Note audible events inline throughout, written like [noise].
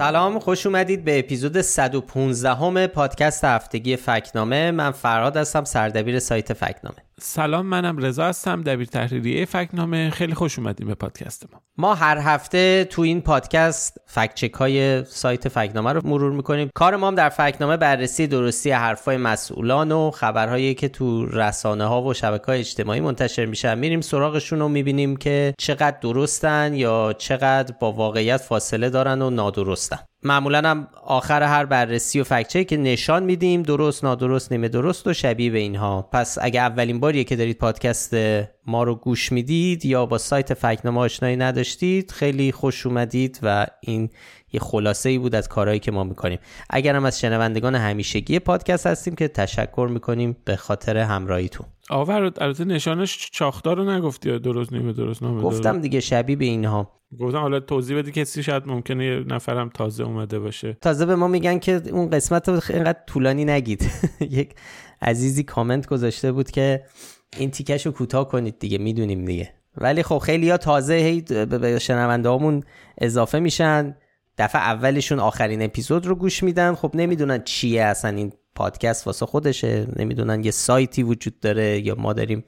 سلام خوش اومدید به اپیزود 115 همه پادکست هفتگی فکنامه. من فرهاد هستم سردبیر سایت فکنامه. سلام منم رضا هستم دبیر تحریریه فکنامه. خیلی خوش اومدیم به پادکست ما. ما هر هفته تو این پادکست فکچک های سایت فکنامه رو مرور می‌کنیم. کار ما هم در فکنامه بررسی درستی حرفای مسئولان و خبرهایی که تو رسانه ها و شبکه های اجتماعی منتشر میشن. میریم سراغشون و می‌بینیم که چقدر درستن یا چقدر با واقعیت فاصله دارن و نادرستن. معمولا هم آخر هر بررسی و فکچه که نشان میدیم درست نادرست نیمه درست و شبیه به اینها. پس اگه اولین باریه که دارید پادکست ما رو گوش می‌دید یا با سایت فکنامه آشنایی نداشتید خیلی خوش اومدید و این یه خلاصه ای بود از کارهایی که ما می‌کنیم. اگر هم از شنوندگان همیشگی پادکست هستیم که تشکر می‌کنیم به خاطر همراهیتون. آور البته نشانش چاخدار رو نگفتی درست نیمه درست نامه گفتم دیگه شبیه به اینها. گفتم حالا توضیح بدی کسی شاید ممکنه یه نفرم تازه اومده باشه. تازه به ما میگن که اون قسمت رو اینقدر طولانی نگید. [laughs] یک عزیزی کامنت گذاشته بود که این تیکش رو کوتاه کنید دیگه می‌دونیم دیگه. ولی خب خیلی ها تازه هی به شنونده اضافه میشن. دفعه اولشون آخرین اپیزود رو گوش میدن. خب نمی‌دونن چیه اصلا این پادکست واسه خودشه. نمی‌دونن یه سایتی وجود داره یا ما داریم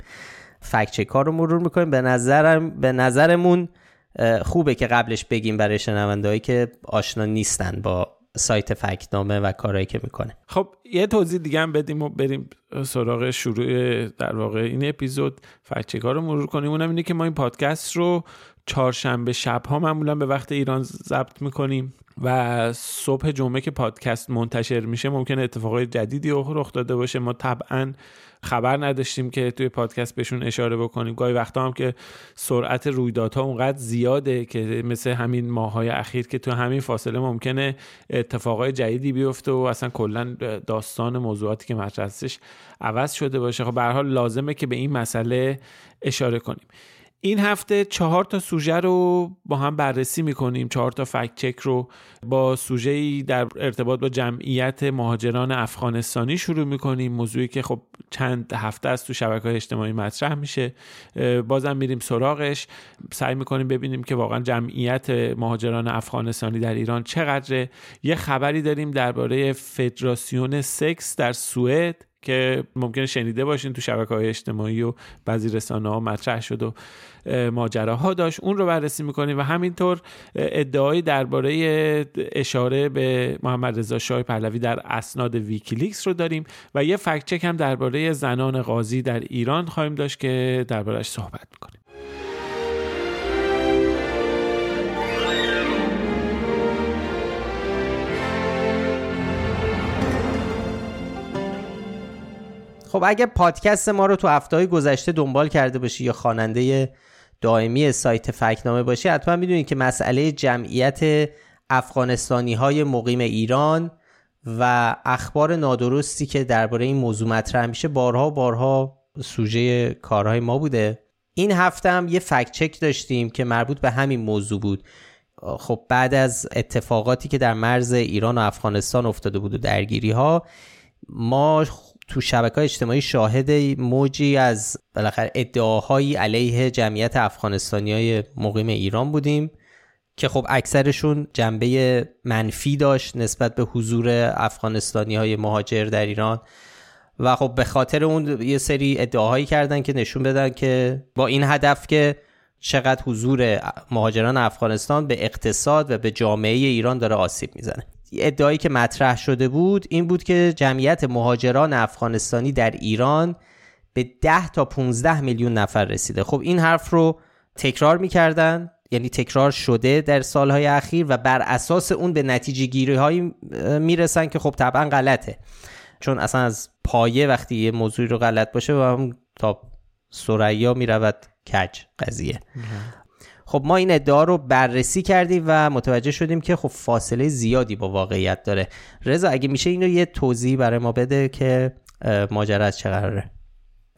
فکچه کار رو مرور می‌کنیم. به نظرم به نظرمون خوبه که قبلش بگیم برای شنوندهایی که آشنا نیستن با سایت فکتنامه و کارهایی که می‌کنه. خب یه توضیح دیگه هم بدیم و بریم سراغ شروع در واقع این اپیزود. فکچکار رو مرور کنیم. اونم اینه که ما این پادکست رو چهارشنبه شب ها معمولا به وقت ایران ضبط می‌کنیم و صبح جمعه که پادکست منتشر میشه ممکنه اتفاقای جدیدی رخ داده باشه. ما طبعا خبر نداشتیم که توی پادکست بهشون اشاره بکنیم. گاهی وقتا هم که سرعت رویدادها اونقدر زیاده که مثل همین ماهای اخیر که تو همین فاصله ممکنه اتفاقای جدیدی بیفته و اصلا کلا داستان موضوعاتی که مطرح عوض شده باشه. خب به لازمه که به این مسئله اشاره کنیم. این هفته چهار تا سوژه رو با هم بررسی می‌کنیم. چهار تا فکت چک رو با سوژه در ارتباط با جمعیت مهاجران افغانستانی شروع می‌کنیم. موضوعی که خب چند هفته است تو شبکه های اجتماعی مطرح میشه. بازم میریم سراغش. سعی می‌کنیم ببینیم که واقعا جمعیت مهاجران افغانستانی در ایران چقدره. یه خبری داریم درباره فدراسیون سکس در سوئد که ممکنه شنیده باشین تو شبکه های اجتماعی و بعضی رسانه ها مطرح شد و ماجراها داشت. اون رو بررسی می‌کنیم و همینطور ادعایی درباره اشاره به محمد رضا شاه پهلوی در اسناد ویکیلیکس رو داریم و یه fact check هم درباره زنان قاضی در ایران خواهیم داشت که دربارهش صحبت می‌کنیم. خب اگه پادکست ما رو تو هفته گذشته دنبال کرده باشی یا خواننده دائمی سایت فکنامه باشی حتما می‌دونید که مسئله جمعیت افغانستانی های مقیم ایران و اخبار نادرستی که درباره این موضوع مطرح میشه بارها بارها سوژه کارهای ما بوده. این هفته هم یه فکت چک داشتیم که مربوط به همین موضوع بود. خب بعد از اتفاقاتی که در مرز ایران و افغانستان افتاده بود و درگیری ها ما تو شبکه اجتماعی شاهد موجی از بالاخره ادعاهایی علیه جمعیت افغانستانی های مقیم ایران بودیم که خب اکثرشون جنبه منفی داشت نسبت به حضور افغانستانی های مهاجر در ایران و خب به خاطر اون یه سری ادعاهایی کردن که نشون بدن که با این هدف که چقدر حضور مهاجران افغانستان به اقتصاد و به جامعه ایران داره آسیب می‌زنه. ادعایی که مطرح شده بود این بود که جمعیت مهاجران افغانستانی در ایران به 10 تا 15 میلیون نفر رسیده. خب این حرف رو تکرار می‌کردن یعنی تکرار شده در سالهای اخیر و بر اساس اون به نتیجه گیری هایی می‌رسن که خب طبعا غلطه. چون اصلا از پایه وقتی یه موضوعی رو غلط باشه و هم تا سریا می‌رود کج قضیه. خب ما این ادعا رو بررسی کردیم و متوجه شدیم که خب فاصله زیادی با واقعیت داره. رضا اگه میشه اینو یه توضیح برای ما بده که ماجرا از چه قراره؟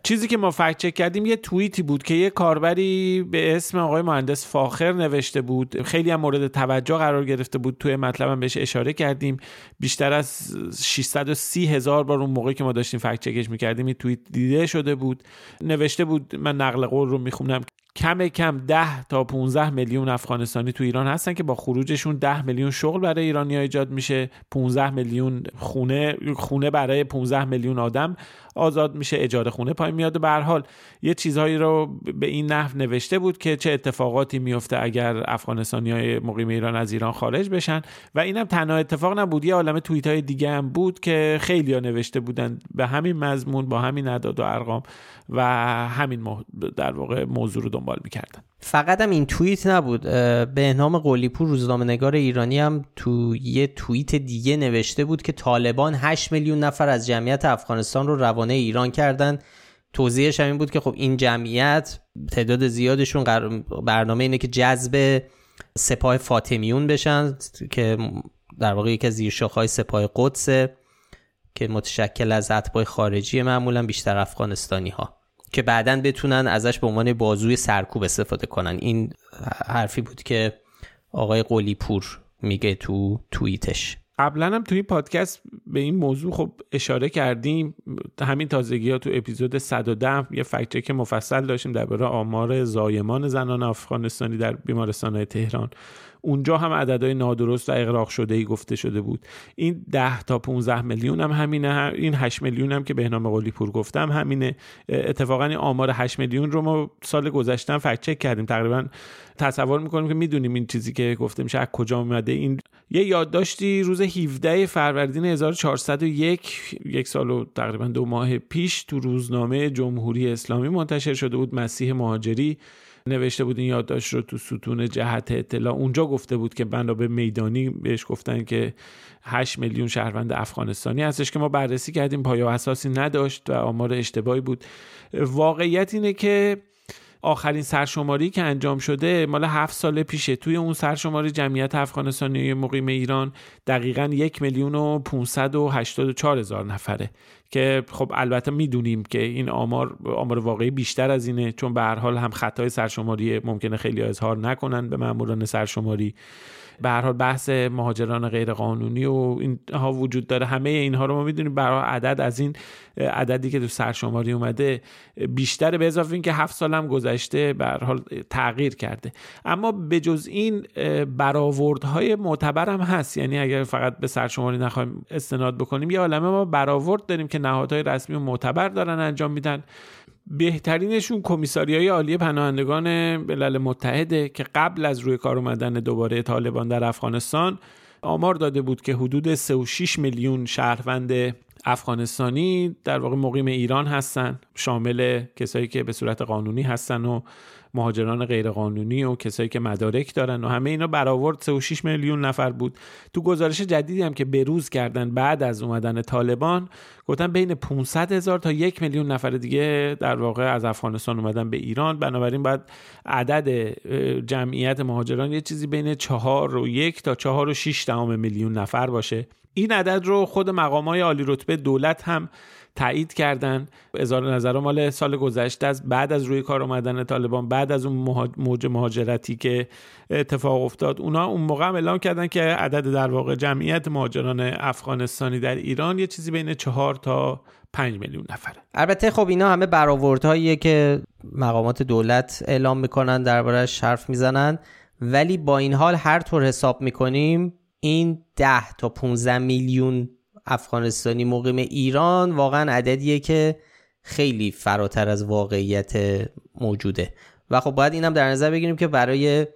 چیزی که ما فکت چک کردیم یه توییتی بود که یه کاربری به اسم آقای مهندس فاخر نوشته بود. خیلی هم مورد توجه قرار گرفته بود. توی مطلبم بهش اشاره کردیم. بیشتر از 630 هزار بار اون موقعی که ما داشتیم فکت چکش می‌کردیم این توییت دیده شده بود. نوشته بود من نقل قول رو می‌خونم. کم کم 10 تا 15 میلیون افغانستانی تو ایران هستن که با خروجشون 10 میلیون شغل برای ایرانی ایجاد میشه 15 میلیون خونه خونه برای 15 میلیون آدم. آزاد میشه اجاره خونه پای میاد. به حال یه چیزهایی رو به این نحو نوشته بود که چه اتفاقاتی میفته اگر افغانستانی های مقیم ایران از ایران خارج بشن. و اینم تنها اتفاق نبود یه عالم توییت های دیگه هم بود که خیلی ها نوشته بودن به همین مضمون با همین اعداد و ارقام و همین در واقع موضوع رو دنبال می‌کردن. فقط هم این توییت نبود. به نام قلیپور روزنامه نگار ایرانی هم تو یه توییت دیگه نوشته بود که طالبان 8 میلیون نفر از جمعیت افغانستان رو روانه ایران کردن. توضیحش هم این بود که خب این جمعیت تعداد زیادشون برنامه اینه که جذب سپاه فاطمیون بشن که در واقع یکی از زیرشاخهای سپاه قدسه که متشکل از اتباع خارجی معمولا بیشتر افغانستانی ها که بعدا بتونن ازش به عنوان بازوی سرکوب استفاده کنن. این حرفی بود که آقای قلی پور میگه تو توییتش. قبلا هم توی پادکست به این موضوع خب اشاره کردیم. همین تازگی ها تو اپیزود 110 یه فکت که مفصل داشتیم درباره آمار زایمان زنان افغانستانی در بیمارستان تهران. اونجا هم عددهای نادرست و اقراق شده ای گفته شده بود. این 10 تا 15 میلیون هم همینه این 8 میلیون هم که بهنام قلی پور گفتم همینه. اتفاقا این آمار 8 میلیون رو ما سال گذشته فکت چک کردیم. تقریبا تصور می‌کنیم که می‌دونیم این چیزی که گفته میشه از کجا اومده. این یه یادداشتی روز 17 فروردین 1401 یک سال و تقریبا دو ماه پیش تو روزنامه جمهوری اسلامی منتشر شده بود مسیح مهاجری. نوشته بود این یادداشت رو تو ستون جهت اطلاع. اونجا گفته بود که بنا به میدانی بهش گفتن که 8 میلیون شهروند افغانستانی هستش که ما بررسی کردیم پایا اساسی نداشت و آمار اشتباهی بود. واقعیت اینه که آخرین سرشماری که انجام شده مال هفت سال پیشه. توی اون سرشماری جمعیت افغانستانی مقیم ایران دقیقا یک میلیون و 584 هزار نفره که خب البته می‌دونیم که این آمار آمار واقعی بیشتر از اینه چون به هر حال هم خطای سرشماری ممکنه خیلی اظهار نکنن به ماموران سرشماری. به هر حال بحث مهاجران غیرقانونی و اینها وجود داره. همه اینها رو ما می‌دونیم برای عدد از این عددی که تو سرشماری اومده بیشتر به اضافه اینکه هفت سال هم گذشته به حال تغییر کرده. اما به جز این برآوردهای معتبر هم هست. یعنی اگر فقط به سرشماری نخوایم استناد بکنیم یه عالمه ما برآورد داریم که نهادهای رسمی و معتبر دارن انجام میدن. بهترینشون کمیساری های عالی پناهندگان ملل متحده که قبل از روی کار اومدن دوباره طالبان در افغانستان آمار داده بود که حدود 3.6 میلیون شهروند افغانستانی در واقع مقیم ایران هستن شامل کسایی که به صورت قانونی هستن و مهاجران غیرقانونی و کسایی که مدارک دارن و همه اینا برآورد 3.6 میلیون نفر بود. تو گزارش جدیدی هم که بروز کردن بعد از اومدن طالبان گفتن بین 500 هزار تا یک میلیون نفر دیگه در واقع از افغانستان اومدن به ایران. بنابراین باید عدد جمعیت مهاجران یه چیزی بین 4 و یک تا 4 و 6 میلیون نفر باشه. این عدد رو خود مقام های عالی رتبه دولت هم تایید کردن. اظهار نظر مال سال گذشته از بعد از روی کار اومدن طالبان بعد از اون موج مهاجرتی که اتفاق افتاد اونا اون موقع هم اعلام کردن که عدد در واقع جمعیت مهاجران افغانستانی در ایران یه چیزی بین چهار تا 5 میلیون نفره. البته خب اینا همه برآوردهاییه که مقامات دولت اعلام می‌کنن دربارش حرف می‌زنن. ولی با این حال هر طور حساب می‌کنیم این 10 تا 15 میلیون افغانستانی مقیم ایران واقعا عددیه که خیلی فراتر از واقعیت موجوده. و خب باید اینم در نظر بگیریم که برای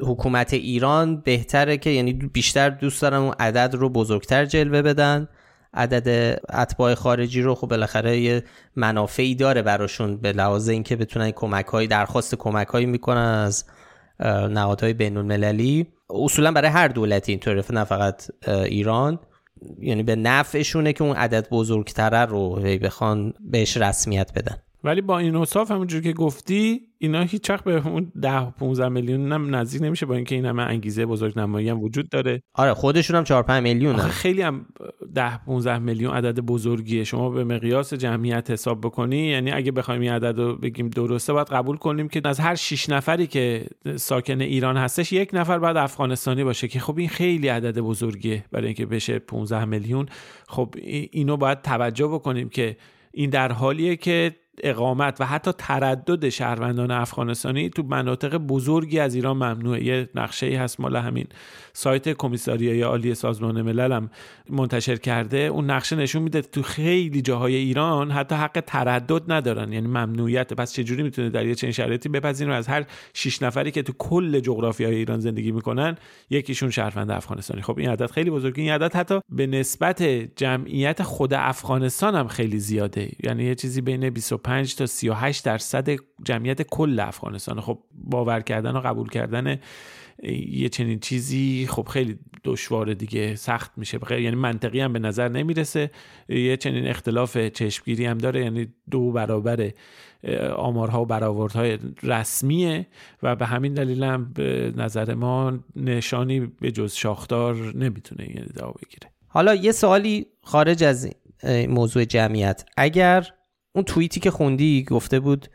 حکومت ایران بهتره که یعنی بیشتر دوست دارن اون عدد رو بزرگتر جلوه بدن. عدد اتباع خارجی رو خب بالاخره یه منافعی داره براشون به لحاظ اینکه بتونن کمک هایی درخواست کمک هایی می‌کنن از نهادهای بین المللی اصولا برای هر دولتی اینطوره نه فقط ایران. یعنی به نفعشونه که اون عدد بزرگتره رو بخوان بهش رسمیت بدن. ولی با این اوصاف همونجور که گفتی اینا هیچ وقت به اون 10 15 میلیون هم نزدیک نمیشه با اینکه این همه انگیزه بزرگ نمایی هم وجود داره. آره خودشون هم 4 5 میلیون خیلی هم 10 15 میلیون عدد بزرگیه. شما به مقیاس جمعیت حساب بکنی یعنی اگه بخوایم این عدد رو بگیم درسته باید قبول کنیم که از هر 6 نفری که ساکن ایران هستش یک نفر بعد افغانستانی باشه که خب این خیلی عدد بزرگیه برای اینکه بشه 15 میلیون. خب اینو باید توجه بکنیم که این در حالیه که اقامت و حتی تردد شهروندان افغانستانی تو مناطق بزرگی از ایران ممنوعه. یه نقشه ای هست مال همین سایت کمیساریای عالی سازمان ملل هم منتشر کرده. اون نقشه نشون میده تو خیلی جاهای ایران حتی حق تردد ندارن یعنی ممنوعیت. پس چجوری می‌تونه در یه چنین شرایطی بپذیرن از هر 6 نفری که تو کل جغرافیای ایران زندگی می‌کنن یکیشون شهروند افغانستانی. خب این عدد خیلی بزرگه. این عدد حتی به نسبت جمعیت خود افغانستان هم خیلی زیاده. یعنی یه چیزی بین 25 تا 38 درصد جمعیت کل افغانستان. خب باور کردن و قبول کردن یه چنین چیزی خب خیلی دشواره دیگه سخت میشه. یعنی منطقی هم به نظر نمی‌رسه. یه چنین اختلاف چشمگیری هم داره یعنی دو برابر آمارها و برآوردهای رسمیه و به همین دلیل هم به نظر ما نشانی به جز شاخدار نمی‌تونه این ادعا بگیره. حالا یه سوالی خارج از موضوع جمعیت. اگر اون توییتی که خوندی گفته بود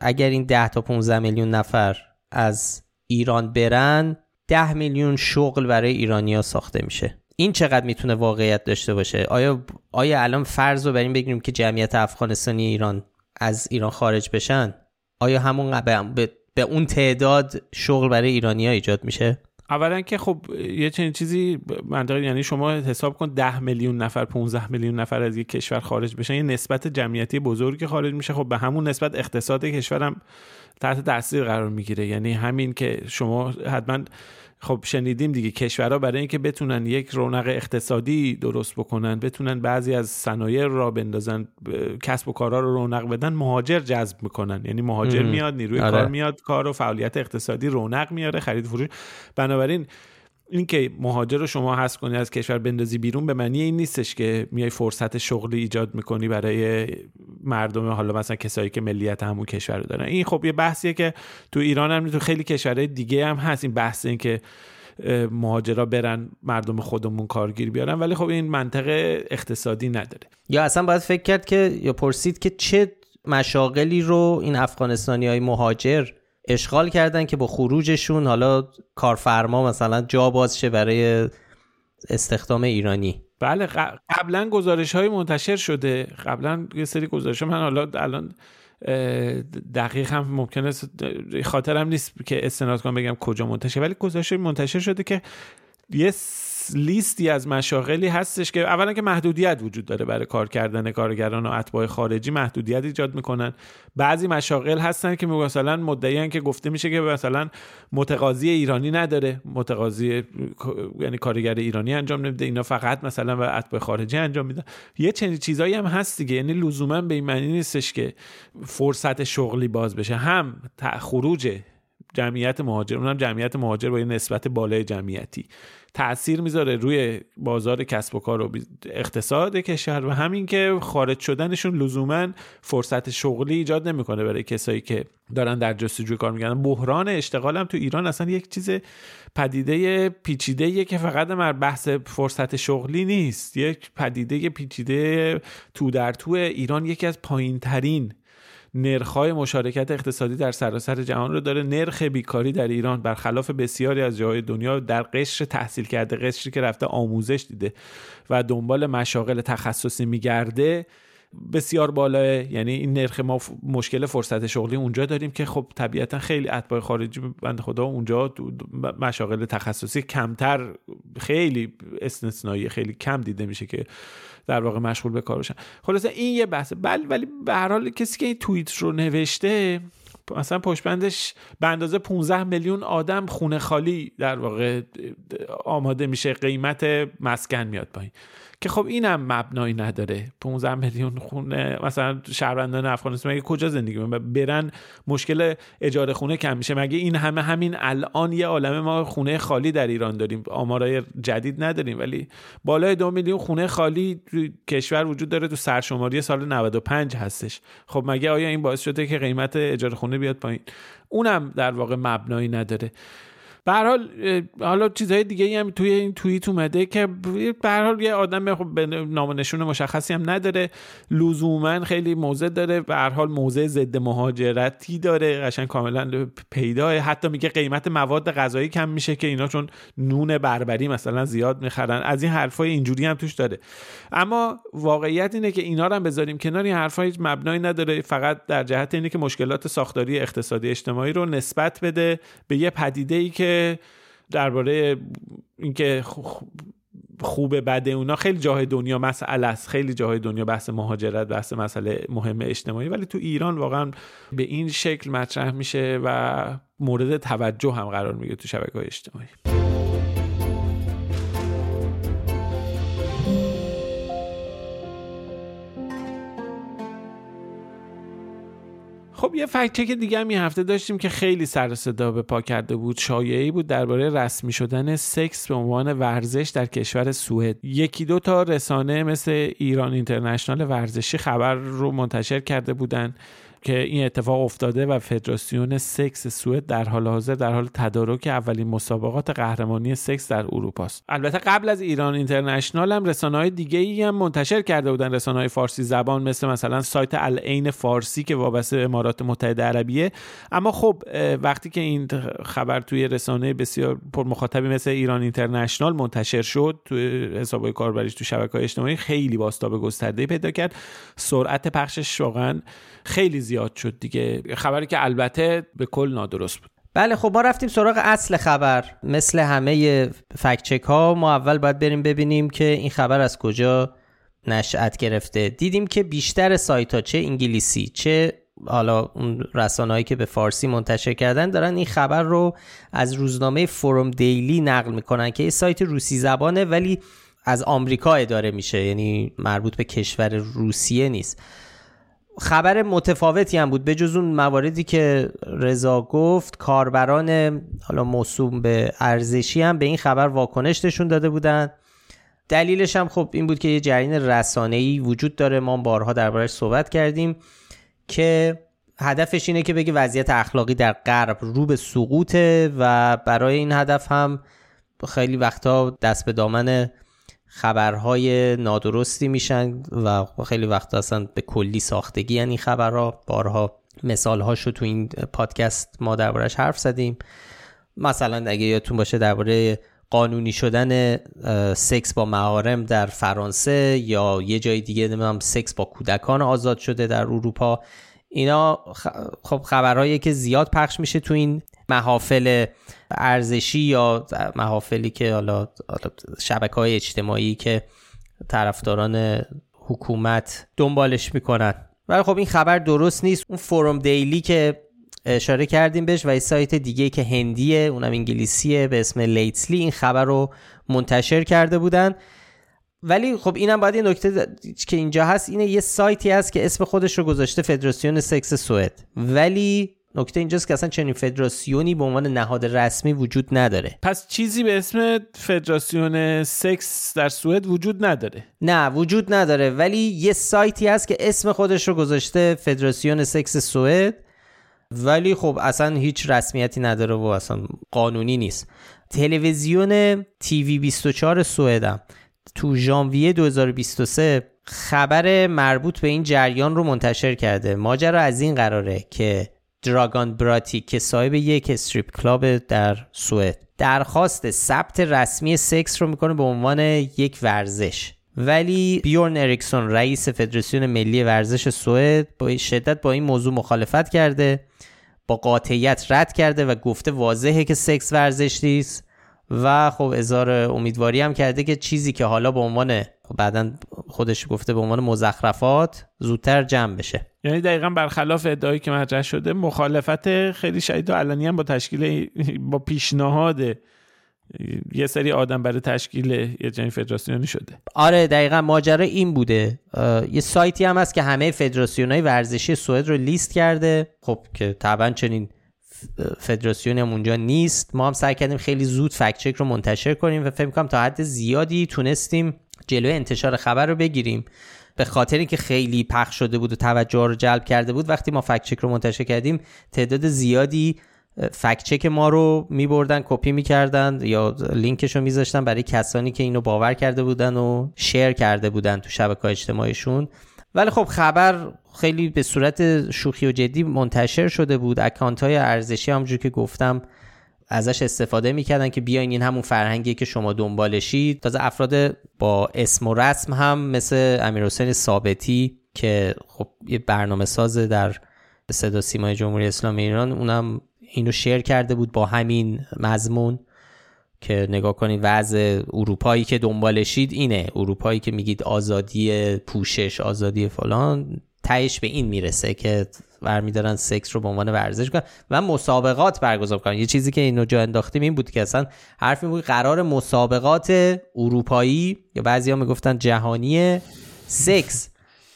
اگر این 10 تا 15 میلیون نفر از ایران برن 10 میلیون شغل برای ایرانیا ساخته میشه. این چقدر می‌تونه واقعیت داشته باشه؟ آیا آیا الان فرض رو بر این بگیریم که جمعیت افغانستانی ایران از ایران خارج بشن؟ آیا همون به, به اون تعداد شغل برای ایرانیا ایجاد میشه؟ اولا که خب یه چنین چیزی منطقی یعنی شما حساب کن 10 میلیون نفر 15 میلیون نفر از یک کشور خارج بشن. یه نسبت جمعیتی بزرگی خارج میشه. خب به همون نسبت اقتصاد کشورم تحت تاثیر قرار می‌گیره. یعنی همین که شما حتما خب شنیدیم دیگه کشورها برای اینکه بتونن یک رونق اقتصادی درست بکنن بتونن بعضی از صنایع را بندازن کسب و کارها رو رونق بدن مهاجر جذب می‌کنن. یعنی مهاجر میاد نیروی آره. کار میاد کار و فعالیت اقتصادی رونق میاره خرید فروش. بنابراین اینکه مهاجر رو شما هست کنی از کشور بندازی بیرون به معنی این نیستش که میای فرصت شغلی ایجاد می‌کنی برای مردم حالا مثلا کسایی که ملیت همون کشور رو دارن. این خب یه بحثیه که تو ایران هم تو خیلی کشورهای دیگه هم هست. این بحث این که مهاجرا برن مردم خودمون کارگیر بیارن ولی خب این منطقه اقتصادی نداره. یا اصلا باید فکر کرد که یا پرسید که چه مشاغلی رو این افغانستانی های مهاجر اشغال کردن که با خروجشون حالا کارفرما مثلا جا باز شه برای استخدام ایرانی. بله قبلا گزارش های منتشر شده. قبلا یه سری گزارش من حالا الان دقیق هم ممکنه خاطرم نیست که استناد کنم بگم کجا منتشر ولی گزارش منتشر شده که یه لیستی از مشاغلی هستش که اولا که محدودیت وجود داره برای کار کردن کارگران و اتباع خارجی محدودیت ایجاد می‌کنن. بعضی مشاغل هستن که مثلا مدعیان که گفته میشه که مثلا متقاضی ایرانی نداره. متقاضی یعنی کارگر ایرانی انجام نمیده. اینا فقط مثلا به اتباع خارجی انجام میدن. یه چنین چیزایی هم هست دیگه. یعنی لزوما به این معنی نیستش که فرصت شغلی باز بشه. هم خروج جمعیت مهاجر اونم جمعیت مهاجر با یه نسبت بالای جمعیتی. تاثیر می‌ذاره روی بازار کسب و کار و اقتصاد کشور و همین که خارج شدنشون لزوما فرصت شغلی ایجاد نمی‌کنه برای کسایی که دارن در جستجوی کار می‌کنن بحران اشتغال هم تو ایران اصلا یک چیز پدیده پیچیده که فقط مر بحث فرصت شغلی نیست. یک پدیده پیچیده تو در تو ایران یکی از پایین ترین نرخ‌های مشارکت اقتصادی در سراسر جهان رو داره. نرخ بیکاری در ایران برخلاف بسیاری از جاهای دنیا در قشر تحصیل کرده قشری که رفته آموزش دیده و دنبال مشاغل تخصصی میگرده بسیار بالاه. یعنی این نرخ ما مشکل فرصت شغلی اونجا داریم که خب طبیعتا خیلی اتباع خارجی بند خدا اونجا مشاغل تخصصی کمتر خیلی استثنایی خیلی کم دیده میشه که در واقع مشغول به کار باشن خلاصه این یه بحثه. بله ولی به هر حال کسی که این توییت رو نوشته مثلا پشتبندش به اندازه 15 میلیون آدم خونه خالی در واقع آماده میشه. قیمت مسکن میاد پایین. که خب اینم مبنایی نداره. 15 میلیون خونه مثلا شهروندان افغانستان مگه کجا زندگی می‌کنن؟ برن مشکل اجاره خونه کم میشه. مگه این همه همین الان یه عالم ما خونه خالی در ایران داریم؟ آمارای جدید نداریم. ولی بالای دو میلیون خونه خالی کشور وجود داره تو سرشماری سال 95 هستش. خب مگه آیا این باعث شده که قیمت اجاره خونه بیاد پایین؟ اونم در واقع مبنایی نداره. به حال حالا چیزهای دیگه ای هم توی این توییت اومده که به حال یه آدم خب نام نشون مشخصی هم نداره. لزوما خیلی موزه داره. به هر حال موزه ضد مهاجرتی داره. قشنگ کاملا پیداه حتی میگه قیمت مواد غذایی کم میشه که اینا چون نون بربری مثلا زیاد می‌خرن. از این حرفای اینجوری هم توش داره. اما واقعیت اینه که اینا رو هم بذاریم کنار. این حرفا هیچ مبنایی نداره. فقط در جهت اینه که مشکلات ساختاری اقتصادی اجتماعی رو نسبت بده به یه پدیده ای که درباره اینکه خوبه بده اونا خیلی جاهای دنیا مسئله است. خیلی جاهای دنیا بحث مهاجرت بحث مسئله مهم اجتماعی ولی تو ایران واقعا به این شکل مطرح میشه و مورد توجه هم قرار می‌گیره تو شبکه های اجتماعی. خب یه فکت که دیگه هم این هفته داشتیم که خیلی سر صدا به پا کرده بود. شایعی بود درباره رسمی شدن سکس به عنوان ورزش در کشور سوئد. یکی دو تا رسانه مثل ایران اینترنشنال ورزشی خبر رو منتشر کرده بودن. که این اتفاق افتاده و فدراسیون سکس سوئد در حال حاضر در حال تدارک اولین مسابقات قهرمانی سکس در اروپا است البته قبل از ایران اینترنشنال هم رسانه های دیگه ای هم منتشر کرده بودن. رسانه های فارسی زبان مثل مثلا سایت العین فارسی که وابسته امارات متحده عربیه. اما خب وقتی که این خبر توی رسانه بسیار پر مخاطبی مثل ایران اینترنشنال منتشر شد توی حساب کاربریش تو شبکه‌های اجتماعی خیلی باستاب گسترده پیدا کرد. سرعت پخشش واقعا خیلی زیاد شد دیگه. خبری که البته به کل نادرست بود. بله خب ما رفتیم سراغ اصل خبر. مثل همه فکچک ها ما اول باید بریم ببینیم که این خبر از کجا نشأت گرفته. دیدیم که بیشتر سایت ها چه انگلیسی چه حالا اون رسانه‌ای که به فارسی منتشر کردن دارن این خبر رو از روزنامه فروم دیلی نقل می‌کنن که یه سایت روسی زبانه ولی از آمریکا اداره میشه. یعنی مربوط به کشور روسیه نیست. خبر متفاوتی هم بود به جز اون مواردی که رضا گفت کاربران حالا موسوم به ارزشی هم به این خبر واکنش نشون داده بودن. دلیلش هم خب این بود که یه جریان رسانه‌ای وجود داره ما بارها دربارش صحبت کردیم که هدفش اینه که بگه وضعیت اخلاقی در غرب رو به سقوطه و برای این هدف هم خیلی وقتا دست به دامن خبرهای نادرستی میشن و خیلی وقت اصلا به کلی ساختگی یعنی خبرها بارها مثال هاشو تو این پادکست ما دربارش حرف زدیم. مثلا اگه یادتون باشه درباره قانونی شدن سکس با معارم در فرانسه یا یه جای دیگه نمی‌دونم سکس با کودکان آزاد شده در اروپا. اینا خب خبرهایی که زیاد پخش میشه تو این محافل ارزشی یا محافلی که حالا شبکه های اجتماعی که طرفداران حکومت دنبالش می‌کنن. ولی خب این خبر درست نیست. اون فروم دیلی که اشاره کردیم بهش و یه سایت دیگه که هندیه اونم انگلیسیه به اسم لیتسلی این خبر رو منتشر کرده بودن. ولی خب اینم باید یه نکته که اینجا هست اینه یه سایتی هست که اسم خودش رو گذاشته فدراسیون سکس سوئد. ولی نکته اینجاست که اصلا چنین فدراسیونی به عنوان نهاد رسمی وجود نداره. پس چیزی به اسم فدراسیون سکس در سوئد وجود نداره. نه وجود نداره ولی یه سایتی هست که اسم خودش رو گذاشته فدراسیون سکس سوئد. ولی خب اصلا هیچ رسمیتی نداره و اصلا قانونی نیست. تلویزیون تیوی 24 سوئدم تو ژانویه 2023 خبر مربوط به این جریان رو منتشر کرده. ماجرا از این قراره که دراگان براتی که صاحب یک strip club در سوئد درخواست ثبت رسمی سکس رو می‌کنه به عنوان یک ورزش. ولی بیورن اریکسون رئیس فدراسیون ملی ورزش سوئد با شدت با این موضوع مخالفت کرده با قاطعیت رد کرده و گفته واضحه که سکس ورزش نیست. و خب اظهار امیدواری هم کرده که چیزی که حالا به عنوان خب بعدا خودش گفته به عنوان مزخرفات زودتر جمع بشه. یعنی دقیقا برخلاف ادعایی که مطرح شده مخالفت خیلی شدید و علنی هم با تشکیل با پیشنهاد یه سری آدم برای تشکیل یه جنگ فدراسیونی شده. آره دقیقا ماجرا این بوده. یه سایتی هم هست که همه فدراسیون های ورزشی سوئد رو لیست کرده. خب که طبعا چنین فدراسیون هم اونجا نیست. ما هم سعی کردیم خیلی زود فکچک رو منتشر کنیم و فکر کنم تا حد زیادی تونستیم جلوی انتشار خبر رو بگیریم. به خاطر اینکه خیلی پخش شده بود و توجه رو جلب کرده بود وقتی ما fact check رو منتشر کردیم تعداد زیادی fact check ما رو میبردن کپی می‌کردن یا لینکش رو میذاشتن برای کسانی که اینو باور کرده بودن و share کرده بودن تو شبکه اجتماعیشون. ولی خب خبر خیلی به صورت شوخی و جدی منتشر شده بود. account های ارزشی همونجور که گفتم ازش استفاده می‌کردن که بیاین این همون فرهنگی که شما دنبالشید تازه افراد با اسم و رسم هم مثل امیر ثابتی که خب یه برنامه ساز در صدا سیمای جمهوری اسلامی ایران اونم اینو شیر کرده بود با همین مضمون که نگاه کنید وضع اروپایی که دنبالشید اینه. اروپایی که میگید آزادی پوشش آزادی فلان تهش به این می‌رسه که برمیدارن سکس رو به عنوان ورزش کنن و مسابقات برگزار کنن. یه چیزی که اینو جا انداختیم این بود که اصلا حرف این بود قرار مسابقات اروپایی یا بعضی ها می‌گفتن جهانی سکس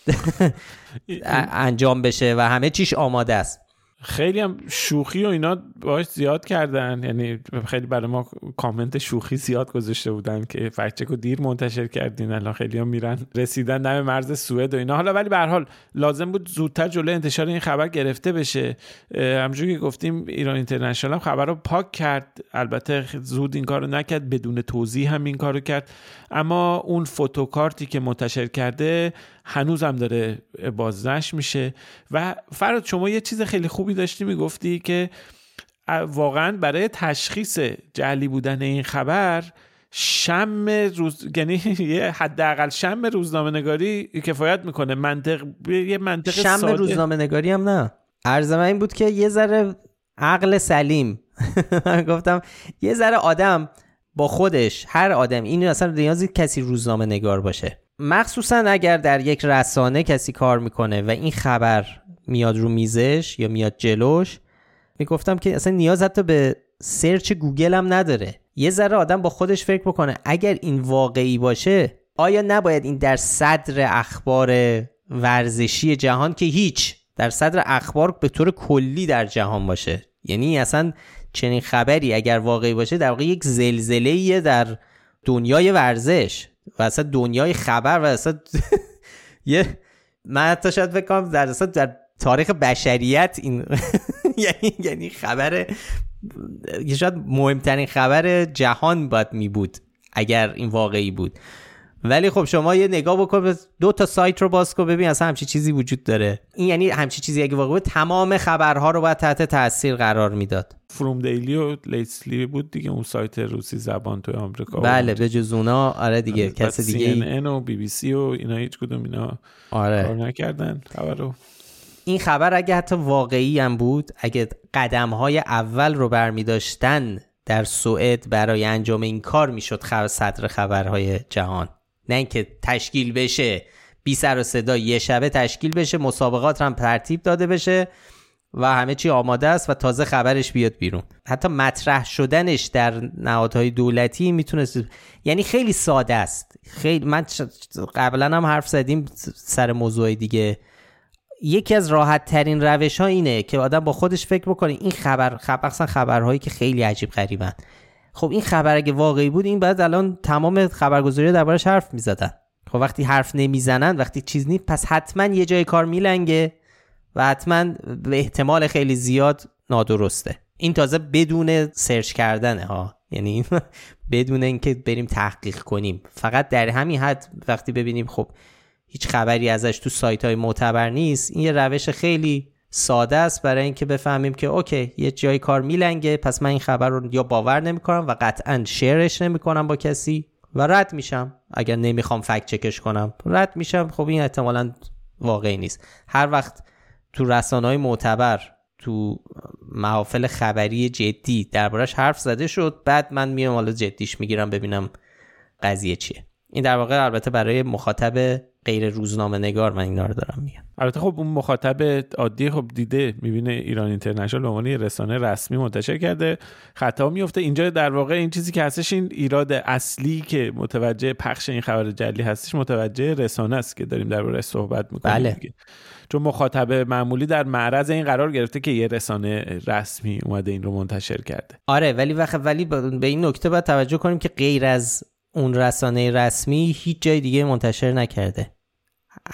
[laughs] انجام بشه و همه چیش آماده است. خیلی هم شوخی و اینا باش زیاد کردن. یعنی خیلی برای ما کامنت شوخی زیاد گذاشته بودن که فکچک رو دیر منتشر کردین الان خیلی هم میرن. رسیدن دم مرز سوئد و اینا. حالا ولی به حال لازم بود زودتر جلوی انتشار این خبر گرفته بشه. همونجوری که گفتیم ایران اینترنشنال هم خبر رو پاک کرد. البته زود این کارو نکرد بدون توضیح هم این کارو کرد. اما اون فوتوکارتی که منتشر کرده هنوز هم داره بازنش میشه. و فراد شما یه چیز خیلی خوبی داشتی می‌گفتی که واقعا برای تشخیص جعلی بودن این خبر شم روز یعنی [laughs] یه حداقل شم روزنامه نگاری کفایت می‌کنه. منطق یه منطق شم ساده. روزنامه نگاری هم نه. عرض این بود که یه ذره عقل سلیم. [laughs] من گفتم یه ذره آدم با خودش هر آدم این اصلا نیازی کسی روزنامه نگار باشه. مخصوصا اگر در یک رسانه کسی کار می‌کنه و این خبر میاد رو میزش یا میاد جلوش می‌گفتم که اصلا نیاز حتی به سرچ گوگل هم نداره. یه ذره آدم با خودش فکر بکنه اگر این واقعی باشه آیا نباید این در صدر اخبار ورزشی جهان که هیچ در صدر اخبار به طور کلی در جهان باشه؟ یعنی اصلا چنین خبری اگر واقعی باشه در واقع یک زلزله در دنیای ورزش. و اصلا دنیای خبر و اصلا [laughs] یه من حتی شاید بکنم در اصلا در تاریخ بشریت این [laughs] یعنی یعنی خبر شاید مهمترین خبر جهان باید می بود اگر این واقعی بود. ولی خب شما یه نگاه بکن دو تا سایت رو باز کن ببین اصلا همچی چیزی وجود داره. این یعنی همچی چیزی اگه واقعی بود تمام خبرها رو باید تحت تاثیر قرار می‌داد. فروم دیلی و لیتسلی بود دیگه اون سایت روسی زبان توی آمریکا بله به جز اونا آره دیگه کس دیگه CNN و بی بی سی و اینا هیچ کدوم اینا آره. کار نکردن. خبر رو. این خبر اگه حتی واقعی هم بود اگه قدم های اول رو برمی داشتن در سوئد برای انجام این کار می‌شد خبر صدر خبرهای جهان. نه اینکه تشکیل بشه. بی سر و صدا یه شبه تشکیل بشه مسابقات هم ترتیب داده بشه و همه چی آماده است و تازه خبرش بیاد بیرون. حتی مطرح شدنش در نهادهای دولتی می‌تونست یعنی خیلی ساده است. خیلی من قبلا هم حرف زدیم سر موضوع دیگه. یکی از راحت ترین روش ها اینه که آدم با خودش فکر بکنه این خبر خبر خبرهایی که خیلی عجیب غریبن. خب این خبر اگه واقعی بود این بعد الان تمام خبرگزاری دربارش حرف می‌زدن. خب وقتی حرف نمی‌زنن وقتی چیز نیست پس حتما یه جای کار میلنگه و حتما به احتمال خیلی زیاد نادرسته. این تازه بدون سرچ کردنه ها. یعنی [laughs] بدون اینکه بریم تحقیق کنیم. فقط در همین حد وقتی ببینیم خب هیچ خبری ازش تو سایت های معتبر نیست این یه روش خیلی ساده است برای اینکه بفهمیم که اوکی یه جای کار میلنگه پس من این خبر رو یا باور نمی‌کنم و قطعا شیرش نمی‌کنم با کسی و رد میشم. اگر نمی‌خوام فکت چکش کنم رد میشم. خب این احتمالا واقعی نیست. هر وقت تو رسانه های معتبر تو محافل خبری جدی دربارش حرف زده شد بعد من میام حالا جدیش می‌گیرم ببینم قضیه چیه. این در واقع البته برای مخاطب غیر روزنامه نگار من اینا رو دارم میگم. البته خب اون مخاطب عادی خب دیده می‌بینه ایران اینترنشنال به عنوان رسانه رسمی منتشر کرده. خطا میفته اینجا در واقع این چیزی که هستش این ایراد اصلی که متوجه پخش این خبر جلی هستش متوجه رسانه است که داریم درباره صحبت می‌کنیم بله. چون مخاطب معمولی در معرض این قرار گرفته که یه رسانه رسمی اومده این رو منتشر کرده. آره ولی وقت ولی به این نکته باید توجه کنیم که غیر از اون رسانه رسمی هیچ جای دیگه منتشر نکرده.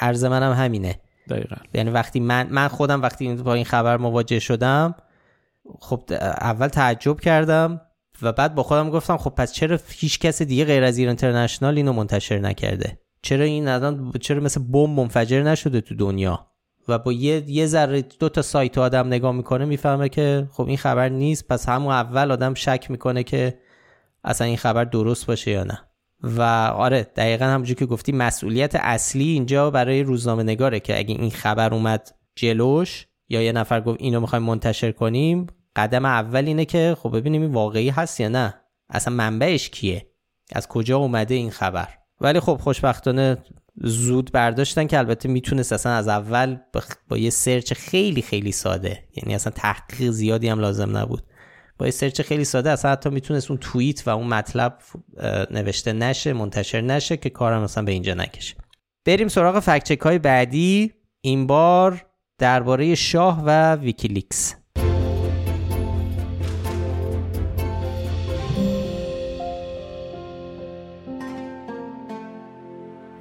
عرض منم همینه. دقیقا. یعنی وقتی من من خودم وقتی با این خبر مواجه شدم خب اول تعجب کردم و بعد با خودم گفتم خب پس چرا هیچ کس دیگه غیر از ایران اینترنشنال اینو منتشر نکرده؟ چرا این الان چرا مثل بمب منفجر نشده تو دنیا؟ و با یه یه ذره دو تا سایت آدم نگاه می‌کنه می‌فهمه که خب این خبر نیست پس همون اول آدم شک می‌کنه که اصلا این خبر درست باشه یا نه. و آره دقیقا همونجور که گفتی مسئولیت اصلی اینجا برای روزنامه نگاره که اگه این خبر اومد جلوش یا یه نفر گفت اینو می‌خوایم منتشر کنیم قدم اول اینه که خب ببینیم این واقعی هست یا نه. اصلا منبعش کیه؟ از کجا اومده این خبر؟ ولی خب خوشبختانه زود برداشتن که البته می‌تونست اصلا از اول با یه search خیلی خیلی ساده یعنی اصلا تحقیق زیادی هم لازم نبود. با یه search خیلی ساده اصلا حتی می‌تونست اون توییت و اون مطلب نوشته نشه منتشر نشه که کارم اصلا به اینجا نکشه. بریم سراغ fact check های بعدی. این بار درباره شاه و ویکیلیکس.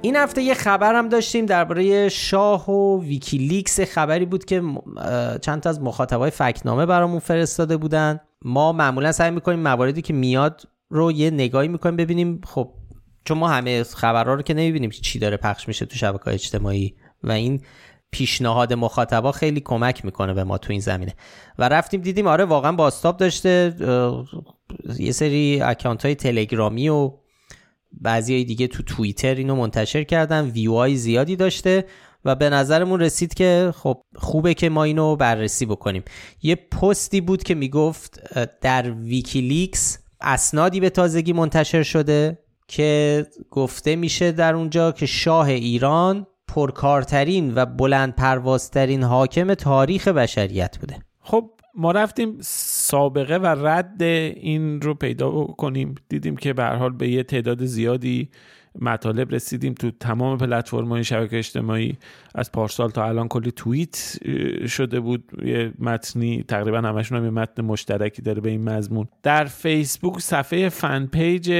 این هفته یه خبر هم داشتیم درباره شاه و ویکیلیکس. خبری بود که چند تا از مخاطبای فکت‌نامه برامون فرستاده بودن. ما معمولا سعی می‌کنیم مواردی که میاد رو یه نگاهی می‌کنیم ببینیم. خب چون ما همه خبرها رو که نمی‌بینیم چی داره پخش میشه تو شبکه اجتماعی و این پیشنهاد مخاطبا خیلی کمک می‌کنه به ما تو این زمینه. و رفتیم دیدیم آره واقعا بازتاب داشته یه سری account های تلگرامی و بعضی های دیگه تو توییتر اینو منتشر کردن ویو زیادی داشته. و به نظرمون رسید که خب خوبه که ما اینو بررسی بکنیم. یه پستی بود که می‌گفت در ویکیلیکس اسنادی به تازگی منتشر شده که گفته میشه در اونجا که شاه ایران پرکارترین و بلند پروازترین حاکم تاریخ بشریت بوده. خب ما رفتیم سابقه و رد این رو پیدا کنیم. دیدیم که به هر حال به یه تعداد زیادی مطالب رسیدیم تو تمام پلتفرم‌های شبکه اجتماعی. از پارسال تا الان کلی توییت شده بود. یه متنی تقریبا همشون هم یه متن مشترکی داره به این مضمون. در فیسبوک صفحه fan page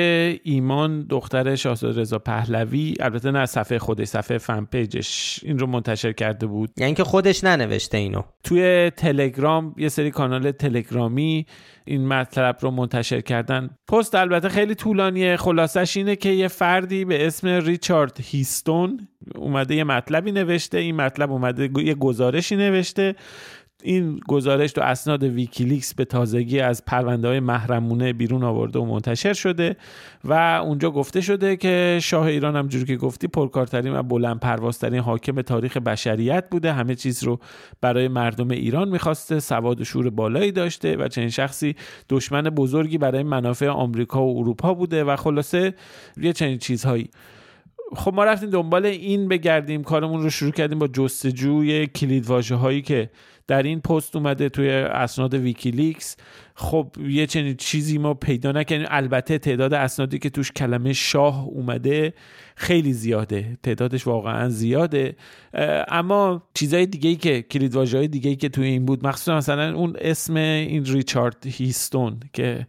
ایمان دختر شاهزاده رضا پهلوی. البته نه صفحه خودش صفحه fan page ش این رو منتشر کرده بود. یعنی که خودش ننوشته اینو. توی تلگرام یه سری کانال تلگرامی این مطلب رو منتشر کردن. پست البته خیلی طولانیه. خلاصش اینه که یه فردی به اسم ریچارد هیستون اومده یه مطلبی نوشته. این مطلب اومده یه گزارشی نوشته. این گزارش تو اسناد ویکیلیکس به تازگی از پرونده های محرمونه بیرون آورده و منتشر شده و اونجا گفته شده که شاه ایران همونجور که گفتی پرکارترین و بلند پروازترین حاکم تاریخ بشریت بوده. همه چیز رو برای مردم ایران می‌خواسته سواد و شعور بالایی داشته و چنین شخصی دشمن بزرگی برای منافع آمریکا و اروپا بوده و خلاصه یه چنین چیزهایی. خب ما رفتیم دنبال این بگردیم کارمون رو شروع کردیم با جستجوی کلید هایی که در این پست اومده توی اسناد ویکیلیکس. خب یه چنین چیزی ما پیدا نکنیم البته تعداد اسنادی که توش کلمه شاه اومده خیلی زیاده. تعدادش واقعا زیاده. اما چیزای دیگه ای که کلید های دیگه ای که توی این بود مخصوصا مثلا اون اسم این ریچارد هیستون که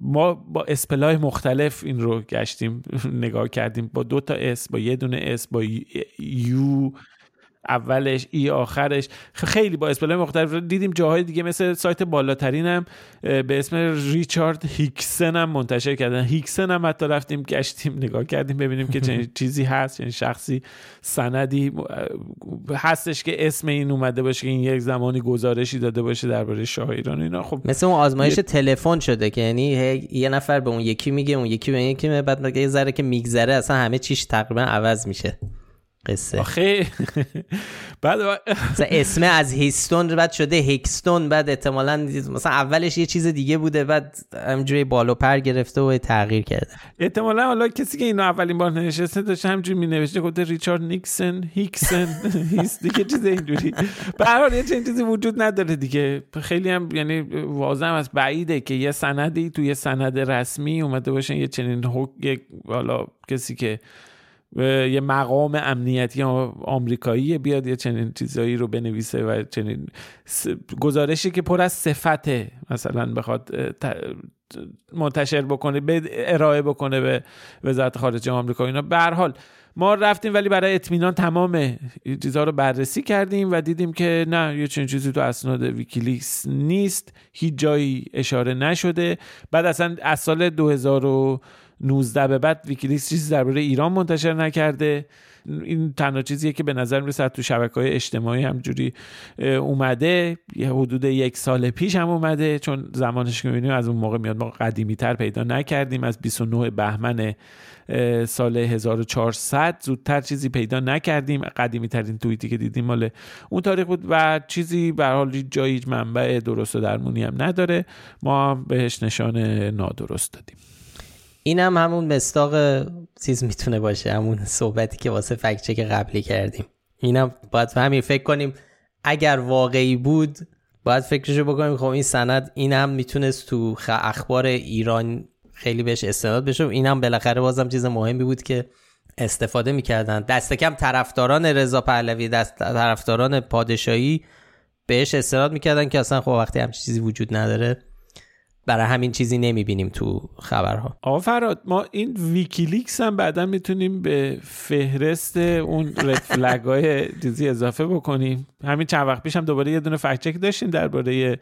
ما با spell های مختلف این رو گشتیم نگاه کردیم. با دو تا S با یه دونه S با U اولش E آخرش. خیلی با spell های مختلف. دیدیم جاهای دیگه مثل سایت بالاترین هم به اسم ریچارد هیکسن هم منتشر کردن. هیکسن هم حتی رفتیم گشتیم نگاه کردیم ببینیم که چنین [laughs] چیزی هست چنین شخصی سندی هستش که اسم این اومده باشه که این یک زمانی گزارشی داده باشه درباره شاه ایران اینا. خب مثل اون آزمایش تلفن شده که یعنی یه نفر به اون یکی میگه اون یکی به یکی بعد یه ذره که میگذره اصلا همه چیش تقریبا عوض میشه. قصه. آخه. [laughs] بعد [laughs] اسم از هیستون بعد شده هیکستون بعد احتمالا مثلا اولش یه چیز دیگه بوده بعد همجوری بالو پر گرفته و تغییر کرده. احتمالا حالا کسی که اینو اولین بار نشسته داشته همجوری می نوشته گفته ریچارد نیکسن هیکسن [laughs] هیست دیگه چیز اینجوری. به هر حال یه چیزی وجود نداره دیگه. خیلی هم یعنی واضح از بعیده که یه سندی توی سند رسمی اومده باشه یه چنین حق حالا کسی که یه مقام امنیتی آمریکایی بیاد یه چنین چیزایی رو بنویسه و چنین گزارشی که پر از صفته مثلا بخواد منتشر بکنه به ارائه بکنه به وزارت خارجه آمریکا اینا. به هر حال ما رفتیم ولی برای اطمینان تمام چیزها رو بررسی کردیم و دیدیم که نه یه چنین چیزی تو اسناد ویکیلیکس نیست هیچ جایی اشاره نشده. بعد اصلا از سال 2000 19 به بعد ویکیلیکس چیزی درباره ایران منتشر نکرده. این تنها چیزیه که به نظر می‌رسه تو شبکه های اجتماعی همینجوری اومده. یه حدود یک سال پیش هم اومده چون زمانش که می‌بینیم از اون موقع میاد ما قدیمی تر پیدا نکردیم. از 29 بهمن سال 1400 زودتر چیزی پیدا نکردیم. قدیمی ترین توییتی که دیدیم مال اون تاریخ بود و چیزی به حال جایی منبع درست و درمونی هم نداره. ما بهش نشان نادرست دادیم. این هم همون مستاق چیز می‌تونه باشه همون صحبتی که واسه فکچک قبلی کردیم. اینم باید همین فکر کنیم. اگر واقعی بود باید فکرشو بکنیم. خب این سند این هم می‌تونست تو اخبار ایران خیلی بهش استناد بشه. این هم بالاخره بازم چیز مهمی بود که استفاده می‌کردن. دست کم طرفداران رضا پهلوی دست طرفداران پادشاهی بهش استناد می‌کردن که اصلا خب وقتی هم چیزی وجود نداره برای همین چیزی نمی‌بینیم تو خبرها. آقا فرهاد ما این ویکیلیکس هم بعدا می‌تونیم به فهرست اون رد های چیزی اضافه بکنیم. همین چند وقت پیش هم دوباره یه دونه fact check داشتیم درباره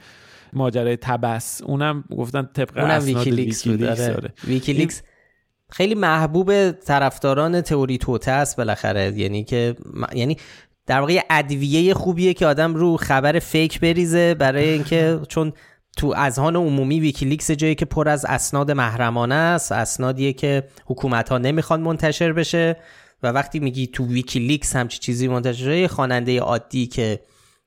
ماجرای طبس. اونم گفتن طبق اونم ویکیلیکس, ویکیلیکس, آره. ویکیلیکس خیلی محبوب طرفداران تئوری توطئه است بالاخره. یعنی که یعنی در واقع ادویه خوبیه که آدم رو خبر fake بریزه برای اینکه چون تو اذهان عمومی ویکیلیکس جایی که پر از اسناد محرمانه است اسنادیه که حکومت ها نمی‌خوان منتشر بشه و وقتی میگی تو ویکیلیکس همچی چیزی منتشر شده خواننده عادی که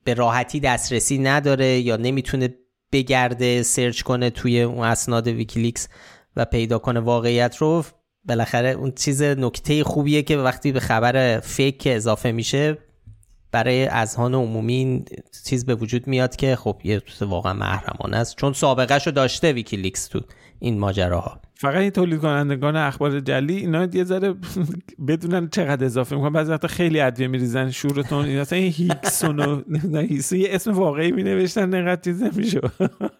به راحتی دسترسی نداره یا نمی‌تونه بگرده search کنه توی اون اسناد ویکیلیکس و پیدا کنه واقعیت رو بالاخره اون چیز نکته خوبیه که وقتی به خبر fake اضافه میشه برای اذهان عمومی چیز به وجود میاد که خب یه واقعا محرمانه است. چون سابقه شو داشته ویکیلیکس تو این ماجراها. فقط این تولید کنندگان اخبار جلی اینا یه ذره [laughs] بدونن چقدر اضافه می‌کنن. بعضی وقتا خیلی ادویه میریزن شورتون. این اصلا هیکسون و [laughs] یه اسم واقعی می نوشتن اینقدر چیز نمیشه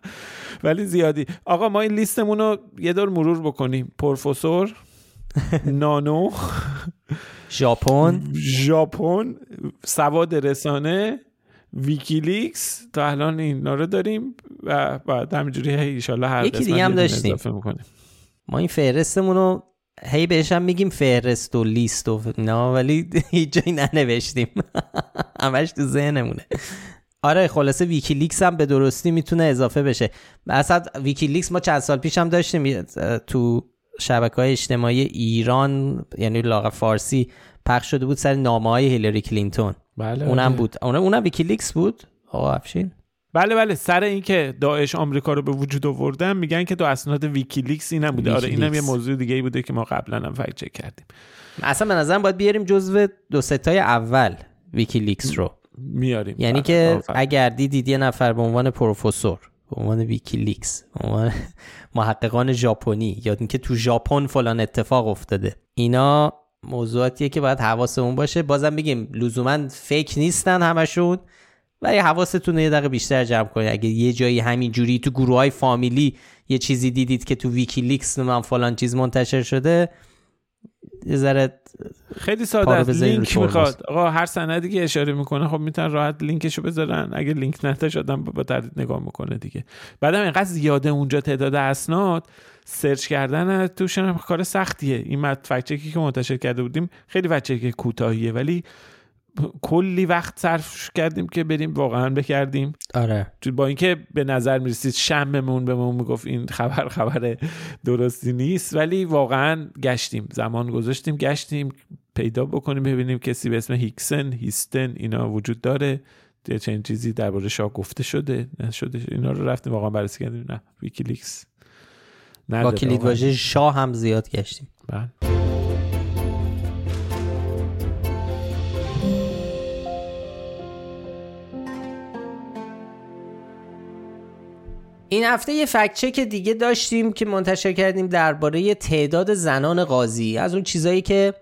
[laughs] ولی زیادی. آقا ما این لیستمون رو یه دور مرور بکنیم. پروفسور نانو ژاپن. ژاپن سواد رسانه ویکیلیکس تا الان اینا رو داریم و بعد همینجوری ان هر یکی دیگه هم داشتیم. ما این فهرستمون رو هی بهش هم میگیم فهرست و لیست و نه ولی [laughs] هیچ جایی ننوشتیم. [laughs] همش تو ذهنمونه. آره خلاصه ویکیلیکس هم به درستی می‌تونه اضافه بشه. اصلا ویکیلیکس ما چند سال پیش هم داشتیم تو شبکه های اجتماعی ایران یعنی لااقل فارسی پخش شده بود سر نامه های هیلری کلینتون. بله اونم بله. بود. اونم اونم ویکیلیکس بود؟ آقا افشین. بله بله. سر اینکه داعش آمریکا رو به وجود آوردن میگن که تو اسناد ویکیلیکس اینم بوده. آره اینم یه موضوع دیگه ای بوده که ما قبلا هم چک کردیم. اصلا به نظرم باید بیاریم جزو دو سه تای اول ویکیلیکس رو. میاریم. یعنی که اگر دیدید یه نفر به عنوان پروفسور به عنوان ویکیلیکس به عنوان [laughs] محققان ژاپنی یا اینکه تو ژاپن فلان اتفاق افتاده. اینا موضوعاتیه که باید حواسمون باشه. بازم بگیم لزوما fake نیستن همشون ولی حواستون یه دقیقه بیشتر جمع کنید. اگه یه جایی همین جوری تو گروه های فامیلی یه چیزی دیدید که تو ویکیلیکس من فلان چیز منتشر شده یه ذره خیلی ساده است. لینک می‌خواد. آقا هر سندی که اشاره می‌کنه خب می‌تونن راحت لینکشو بذارن. اگه لینک نداشت آدم با تردید نگاه می‌کنه دیگه. بعدم اینقدر زیاده اونجا تعداد اسناد search کردن توش کار سختیه. این متن fact check ی که منتشر کرده بودیم خیلی fact check کوتاهیه ولی کلی وقت صرف کردیم که بریم. واقعا بگردیم آره. با اینکه به نظر می‌رسید شممون به ما می‌گفت این خبر خبر درستی نیست ولی واقعا گشتیم. زمان گذاشتیم گشتیم پیدا بکنیم ببینیم کسی به اسم هیکسن هیستن اینا وجود داره. یه چنین چیزی درباره شاه گفته شده نشده اینا رو رفتیم. واقعا بررسی کردیم. نه ویکیلیکس با کلید واژه شاه هم زیاد گشتیم. بله. این هفته یه فکت که دیگه داشتیم که منتشر کردیم درباره تعداد زنان قاضی. از اون چیزایی که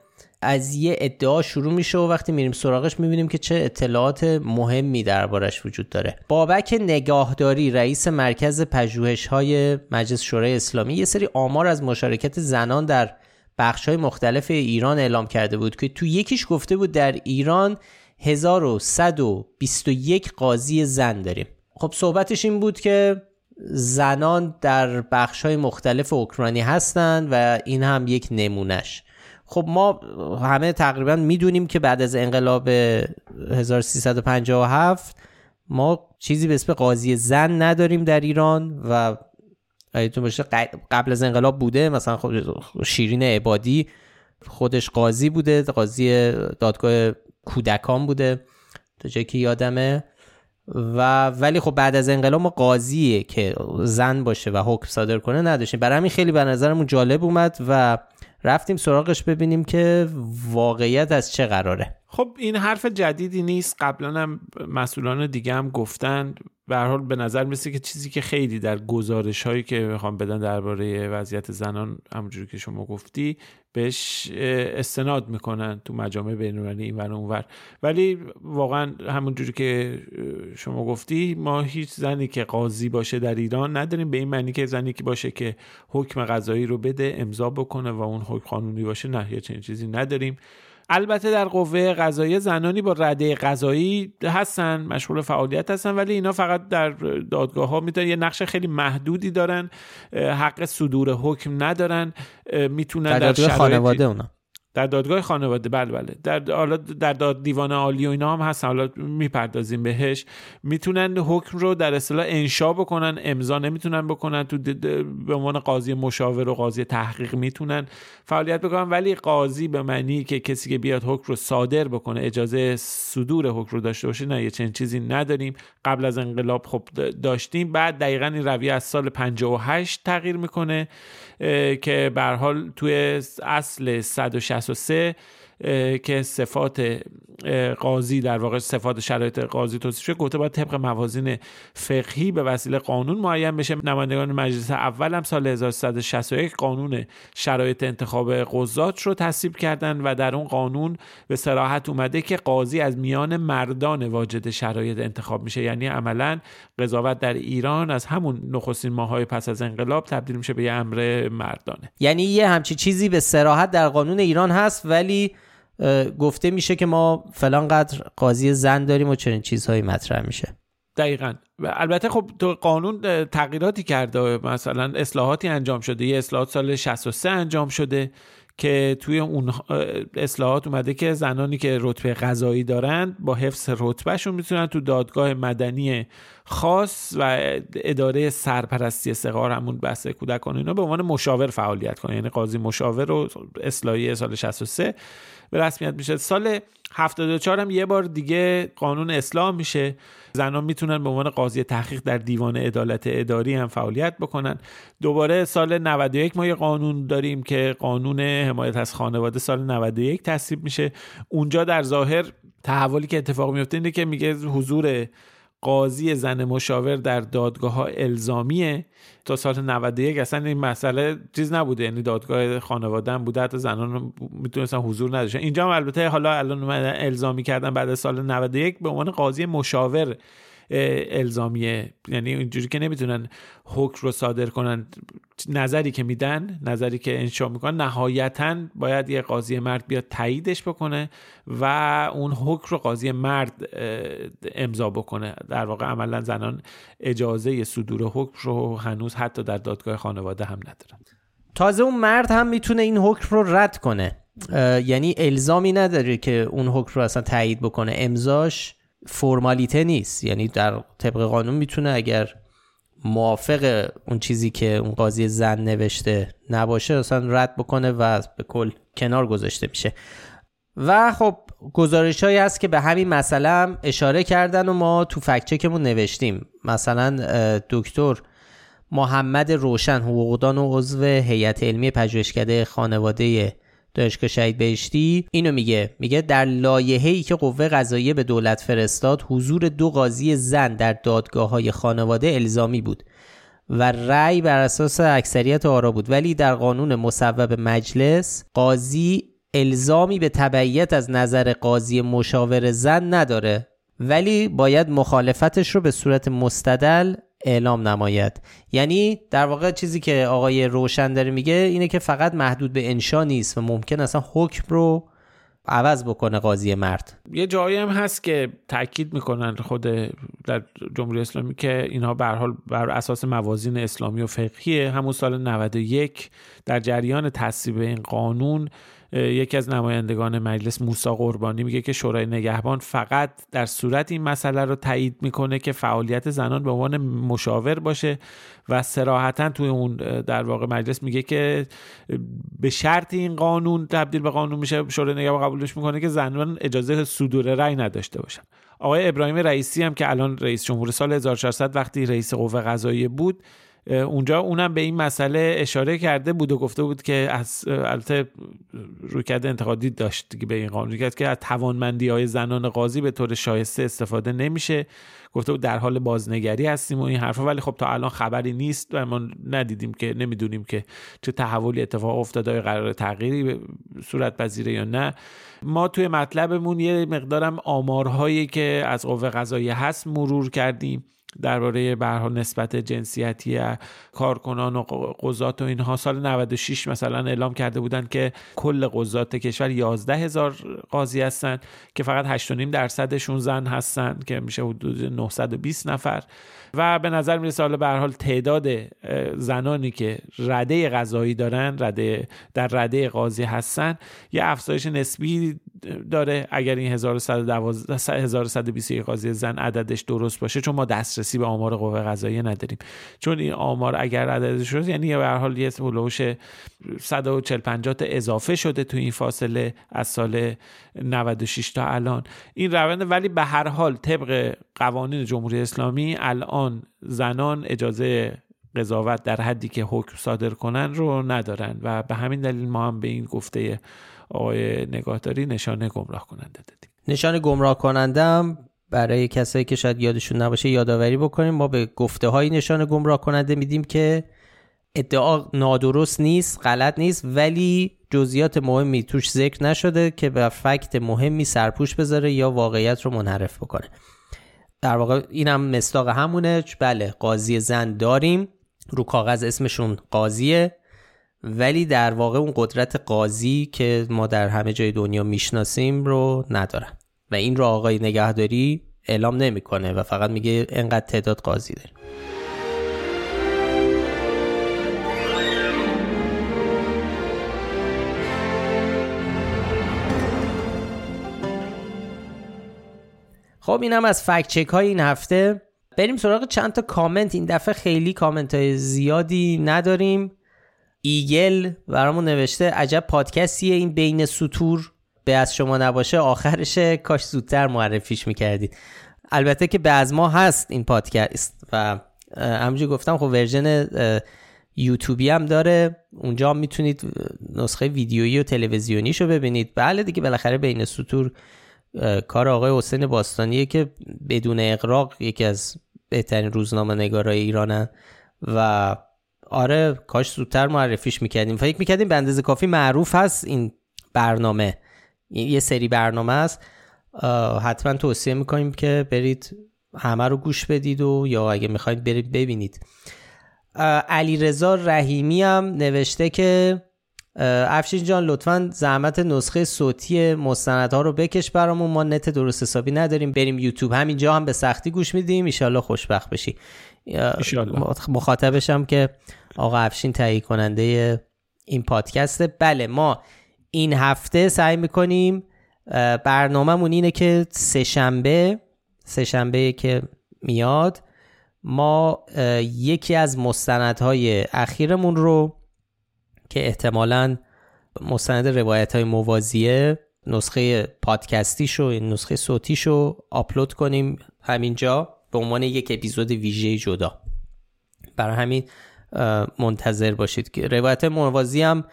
از یه ادعا شروع میشه و وقتی میریم سراغش می‌بینیم که چه اطلاعات مهمی دربارش وجود داره. بابک نگاهداری رئیس مرکز پژوهش های مجلس شورای اسلامی یه سری آمار از مشارکت زنان در بخش های مختلف ایران اعلام کرده بود که تو یکیش گفته بود در ایران 1121 قاضی زن داریم. خب صحبتش این بود که زنان در بخش های مختلف اوکراینی هستند و این هم یک نمونهش. خب ما همه تقریبا می‌دونیم که بعد از انقلاب 1357 ما چیزی به اسم قاضی زن نداریم در ایران و یادتون باشه قبل از انقلاب بوده. مثلا شیرین عبادی خودش قاضی بوده قاضی دادگاه کودکان بوده. تا جایی که یادمه و ولی خب بعد از انقلاب ما قاضیه که زن باشه و حکم صادر کنه نداشتیم. برای همین خیلی به نظرمون جالب اومد و رفتیم سراغش ببینیم که واقعیت از چه قراره. خب این حرف جدیدی نیست. قبلا هم مسئولان دیگه هم گفتن. به حال به نظر میسه که چیزی که خیلی در گزارش هایی که می‌خوام بدن درباره وضعیت زنان همونجوری که شما گفتی بهش استناد می‌کنن تو مجامع بینالمللی این ور اونور ولی واقعا همونجوری که شما گفتی ما هیچ زنی که قاضی باشه در ایران نداریم. به این معنی که زنی که باشه که حکم قضایی رو بده امضا بکنه و اون حکم قانونی باشه نه چنین چیزی نداریم. البته در قوه قضایی زنانی با رده قضایی هستن مشغول فعالیت هستن ولی اینا فقط در دادگاه ها می‌تونن یه نقش خیلی محدودی دارن حق صدور حکم ندارن می‌تونن در, در خانواده اونا. در دادگاه خانواده بله بله. در حالا در داد دیوان عالی و اینا هم هستن. حالا می‌پردازیم بهش. می‌تونن حکم رو در اصطلاح انشا بکنن امضا نمی‌تونن بکنن. تو به عنوان قاضی مشاور و قاضی تحقیق می‌تونن فعالیت بکنن. ولی قاضی به معنی که کسی که بیاد حکم رو صادر بکنه اجازه صدور حکم رو داشته باشه نه یه چنین چیزی نداریم. قبل از انقلاب خب داشتیم. بعد دقیقا این رویه از سال 58 تغییر می‌کنه. که به حال توی اصل 163 که صفات قاضی در واقع صفات شرایط قاضی توصیف شده گفته باید طبق موازین فقهی به وسیله قانون معین بشه. نمایندگان مجلس اول هم سال 1361 قانون شرایط انتخاب قضات رو تصویب کردن و در اون قانون به صراحت اومده که قاضی از میان مردان واجد شرایط انتخاب میشه. یعنی عملا قضاوت در ایران از همون نخستین ماهای پس از انقلاب تبدیل میشه به یه امر مردانه. یعنی یه همچی چیزی به صراحت در قانون ایران هست ولی گفته میشه که ما فلان قدر قاضی زن داریم و چنین چیزهایی مطرح میشه. دقیقا. البته خب تو قانون تغییراتی کرده مثلا اصلاحاتی انجام شده. یه اصلاحات سال 63 انجام شده. که توی اون اصلاحات اومده که زنانی که رتبه قضایی دارند با حفظ رتبهشون می‌تونن تو دادگاه مدنی خاص و اداره سرپرستی سقار همون بحث کودکان اینا به عنوان مشاور فعالیت کنن. یعنی قاضی مشاور و اصلاحی سال 63 به رسمیت میشه. سال 74 هم یه بار دیگه قانون اسلام میشه. زنان می‌تونن به عنوان قاضی تحقیق در دیوان عدالت اداری هم فعالیت بکنن. دوباره سال 91 ما یه قانون داریم که قانون حمایت از خانواده سال 91 تصویب میشه. اونجا در ظاهر تحولی که اتفاق میفته اینه که میگه حضور قاضی زن مشاور در دادگاه ها الزامیه. تا سال 91 اصلا این مسئله چیز نبوده. یعنی دادگاه خانواده بوده. حتی زنان می‌تونستن حضور نداشتن. اینجا هم البته حالا الان الزامی کردن بعد سال 91 به عنوان قاضی مشاور الزامیه یعنی اینجوری که نمی‌تونن حکم رو صادر کنن. نظری که میدن نظری که انشا می‌کنن نهایتا باید یه قاضی مرد بیاد تاییدش بکنه و اون حکم رو قاضی مرد امضا بکنه. در واقع عملا زنان اجازه صدور حکم رو هنوز حتی در دادگاه خانواده هم ندارن. تازه اون مرد هم می‌تونه این حکم رو رد کنه. یعنی الزامی نداره که اون حکم رو اصلا تایید بکنه. امضاش فرمالیته نیست. یعنی در طبق قانون می‌تونه اگر موافق اون چیزی که اون قاضی زن نوشته نباشه اصلا رد بکنه و به کل کنار گذاشته میشه. و خب گزارش هایی هست که به همین مسئله اشاره کردن و ما تو فکچکمون نوشتیم. مثلا دکتر محمد روشن حقوقدان و عضو هیئت علمی پژوهشکده خانواده دانشگاه شهید بهشتی اینو میگه. میگه در ای که قوه قضاییه به دولت فرستاد حضور دو قاضی زن در دادگاه های خانواده الزامی بود و رأی بر اساس اکثریت آرا بود. ولی در قانون مصوب مجلس قاضی الزامی به تبعیت از نظر قاضی مشاور زن نداره. ولی باید مخالفتش رو به صورت مستدل اعلام نماید. یعنی در واقع چیزی که آقای روشن داره میگه اینه که فقط محدود به انشا نیست و ممکن اصلا حکم رو عوض بکنه قاضی مرد. یه جایی هم هست که تاکید می‌کنن خود در جمهوری اسلامی که اینها به حال بر اساس موازین اسلامی و فقهیه. همون سال 91 در جریان تصویب این قانون یکی از نمایندگان مجلس موسا قربانی میگه که شورای نگهبان فقط در صورت این مسئله رو تایید می‌کنه که فعالیت زنان به عنوان مشاور باشه و سراحتا توی اون در واقع مجلس میگه که به شرط این قانون تبدیل به قانون میشه شورای نگهبان قبولش می‌کنه که زنان اجازه صدور رأی نداشته باشن. آقای ابراهیم رئیسی هم که الان رئیس جمهور سال 1400 وقتی رئیس قوه قضاییه بود اونجا اونم به این مسئله اشاره کرده بود و گفته بود که از البته رویکرد انتقادی داشت به این قانون کرد که از توانمندی های زنان قاضی به طور شایسته استفاده نمیشه. گفته بود در حال بازنگری هستیم و این حرفا. ولی خب تا الان خبری نیست و ما ندیدیم که نمی‌دونیم که چه تحولی اتفاق افتاده قرار تغییری صورت پذیره یا نه. ما توی مطلبمون یه مقدارم آمارهایی که از قوه قضایی هست مرور کردیم. درباره به نسبت جنسیتی کارکنان و قضات و اینها سال 96 مثلا اعلام کرده بودند که کل قضات کشور 11 هزار قاضی هستن که فقط 8.5 درصدشون زن هستن که میشه حدود 920 نفر. و به نظر می‌رسه حالا به حال تعداد زنانی که رده قضایی دارن رده در رده قاضی هستن یه افزایش نسبی داره. اگر این 1112 1121 قاضی زن عددش درست باشه چون ما دسترسی به آمار قوه قضاییه نداریم. چون این آمار اگر عددش شد یعنی به هر حال یه هلوش 140 50 اضافه شده تو این فاصله از سال 96 تا الان. این روند ولی به هر حال طبق قوانین جمهوری اسلامی الان زنان اجازه قضاوت در حدی که حکم صادر کنن رو ندارن و به همین دلیل ما هم به این گفته آقای نگاهداری نشانه گمراه کننده دادیم. نشانه گمراه کننده برای کسایی که شاید یادشون نباشه یادآوری بکنیم ما به گفته های نشانه گمراه کننده میدیم که ادعا نادرست نیست غلط نیست ولی جزئیات مهمی توش ذکر نشده که به فکت مهمی سرپوش بذاره یا واقعیت رو منحرف بکنه. در واقع اینم مستاق همونه. بله قاضی زن داریم. رو کاغذ اسمشون قاضیه. ولی در واقع اون قدرت قاضی که ما در همه جای دنیا می‌شناسیم رو ندارن و این رو آقای نگهداری اعلام نمی‌کنه و فقط میگه انقدر تعداد قاضی داریم. خب اینم از fact check های این هفته. بریم سراغ چند تا کامنت. این دفعه خیلی کامنت های زیادی نداریم. ایگل برامون نوشته عجب پادکستیه این بین سطور. به از شما نباشه آخرش کاش زودتر معرفیش می‌کردید. البته که به از ما هست این پادکست و همونجور گفتم خب version یوتیوبی هم داره. اونجا می‌تونید نسخه ویدیویی و تلویزیونیش رو ببینید. بله دیگه بالاخره بین سطور کار آقای حسین باستانیه که بدون اقراق یکی از بهترین روزنامه نگارای ایرانن و آره کاش زودتر معرفیش می‌کردیم. فکر می‌کردیم به اندازه کافی معروف هست این برنامه. یه سری برنامه است. حتما توصیه می‌کنیم که برید همه رو گوش بدید و یا اگه می‌خواید برید ببینید. علی رضا رحیمی هم نوشته که افشین جان لطفا زحمت نسخه صوتی مستندها رو بکش برامون. ما نت درست حسابی نداریم. بریم یوتیوب. همینجا هم به سختی گوش میدیم. ایشالله خوشبخت بشی. مخاطبشم که آقا افشین تهیه کننده این پادکسته بله ما این هفته سعی می‌کنیم برنامهمون اینه که سه شنبه سه شنبه که میاد ما یکی از مستندهای اخیرمون رو که احتمالا مستند روایت های موازیه نسخه پادکستیشو این نسخه صوتیشو آپلود کنیم همینجا به عنوان یک اپیزود ویژه جدا. برای همین منتظر باشید که روایت موازی هم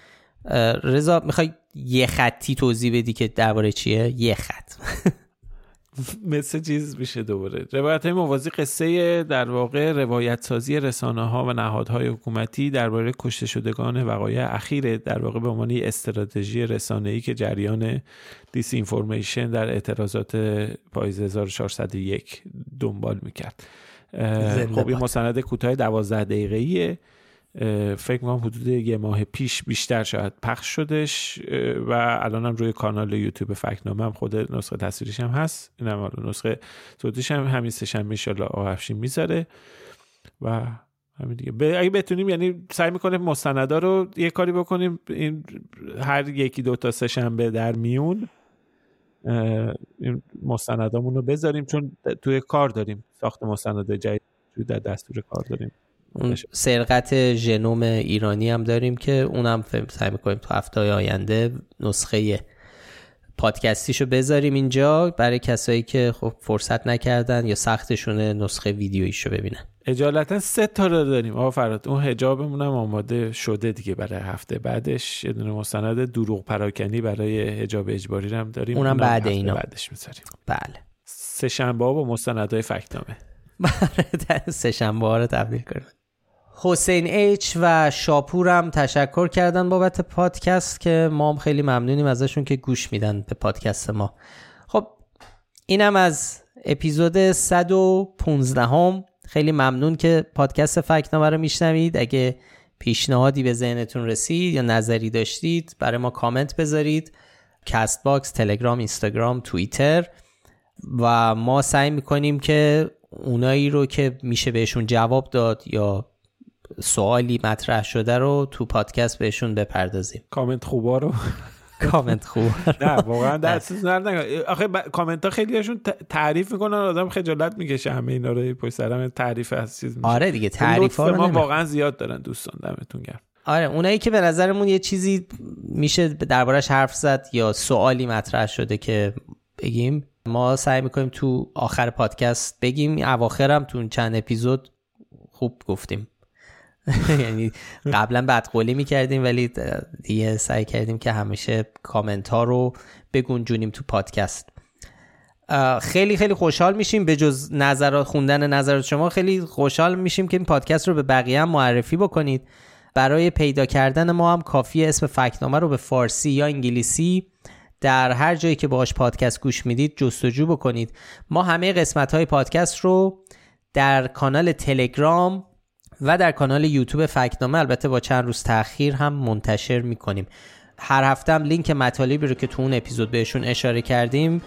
رضا می‌خوای یه خطی توضیح بدی که درباره چیه؟ یه خط. [laughs] [laughs] مثل چیز میشه دوباره. روایت های موازی قصه در واقع روایت سازی رسانه ها و نهادهای حکومتی درباره کشته شدگان وقایع اخیر در واقع به عنوان استراتژی رسانه ای که جریان دیس اینفورمیشن در اعتراضات پاییز 1401 دنبال می‌کرد. خب این مستند کوتاه 12 دقیقه‌ایه. فکر می‌کنم حدود یه ماه پیش بیشتر شاید پخش شدش و الان هم روی کانال یوتیوب فکنامه هم خود نسخه تصویریش هم هست. این هم نسخه صوتیش هم همین سشن میشالا آهفشین می‌ذاره. و همین دیگه. اگه بتونیم یعنی سعی می‌کنیم مستندا رو یه کاری بکنیم. این هر یکی دو تا سهشنبه در میون مستندامون رو بذاریم چون توی کار داریم. ساخت مستندات جدید در دستور کار داریم. اون سرقت ژنوم ایرانی هم داریم که اونم سعی می‌کنیم تو هفته آینده نسخه پادکستیشو بذاریم اینجا برای کسایی که خب فرصت نکردن یا سختشونه نسخه ویدیویشو ببینن. اجالتا سه تا رو داریم. آقا فرات اون حجابمون هم آماده شده دیگه برای هفته بعدش. یه دونه مستند دروغ پراکنی برای حجاب اجباری هم داریم. اونم بعد اینا. بعدش می‌ذاریم. بله. سه شنبه ها با مستندهای فکتامه [laughs] سه شنبه ها رو تبدیل کنیم. حسین H و شاپورم تشکر کردن بابت پادکست که ما هم خیلی ممنونیم ازشون که گوش میدن به پادکست ما. خب اینم از اپیزود 115 هم خیلی ممنون که پادکست فکت‌نامه رو میشنوید. اگه پیشنهادی به ذهنتون رسید یا نظری داشتید برای ما کامنت بذارید. Castbox، تلگرام، اینستاگرام، توییتر و ما سعی می‌کنیم که اونایی رو که میشه بهشون جواب داد یا سوالی مطرح شده رو تو پادکست بهشون بپردازیم. کامنت خوبا رو؟ [laughs] کامنت خوب نه واقعا دست آخه کامنت ها خیلی هاشون تعریف می‌کنن آدم خجالت می‌کشه همه اینا رو پشت سرم تعریف از چیز میشه. آره دیگه تعریف ها ما واقعا زیاد دارن دوستان دمتون گرم. آره اونایی که به نظرمون یه چیزی میشه دربارش حرف زد یا سوالی مطرح شده که بگیم ما سعی می‌کنیم تو آخر پادکست بگیم. اواخرم تو چند اپیزود خوب گفتیم. [laughs] یعنی قبلا بدقولی می‌کردیم ولی دیگه سعی کردیم که همیشه کامنت ها رو بگنجونیم تو پادکست. خیلی خیلی خوشحال میشیم به جز نظرات خوندن نظرات شما خیلی خوشحال میشیم که این پادکست رو به بقیه هم معرفی بکنید. برای پیدا کردن ما هم کافی اسم فکنامه رو به فارسی یا انگلیسی در هر جایی که باش پادکست گوش می‌دید جستجو بکنید. ما همه قسمت های پادکست رو در کانال تلگرام و در کانال یوتیوب فکنامه البته با چند روز تاخیر هم منتشر می‌کنیم. هر هفته هم لینک مطالبی رو که تو اون اپیزود بهشون اشاره کردیم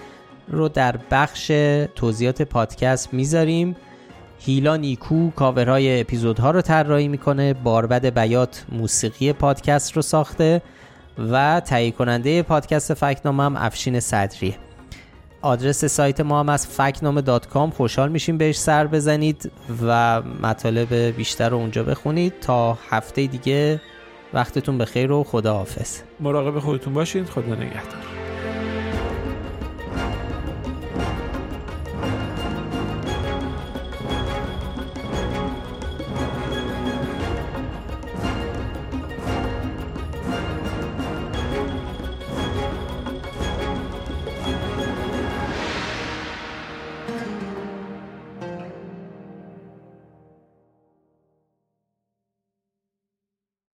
رو در بخش توضیحات پادکست می‌ذاریم. هیلا نیکو کاورهای اپیزودها رو طراحی می‌کنه باربد بیات موسیقی پادکست رو ساخته و تهیه کننده پادکست فکنامه هم افشین صدریه. آدرس سایت ما هم از فکنامه خوشحال میشیم بهش سر بزنید و مطالب بیشتر رو اونجا بخونید. تا هفته دیگه وقتتون بخیر و خدا حافظ مراقب خودتون باشید خدا نگهدار.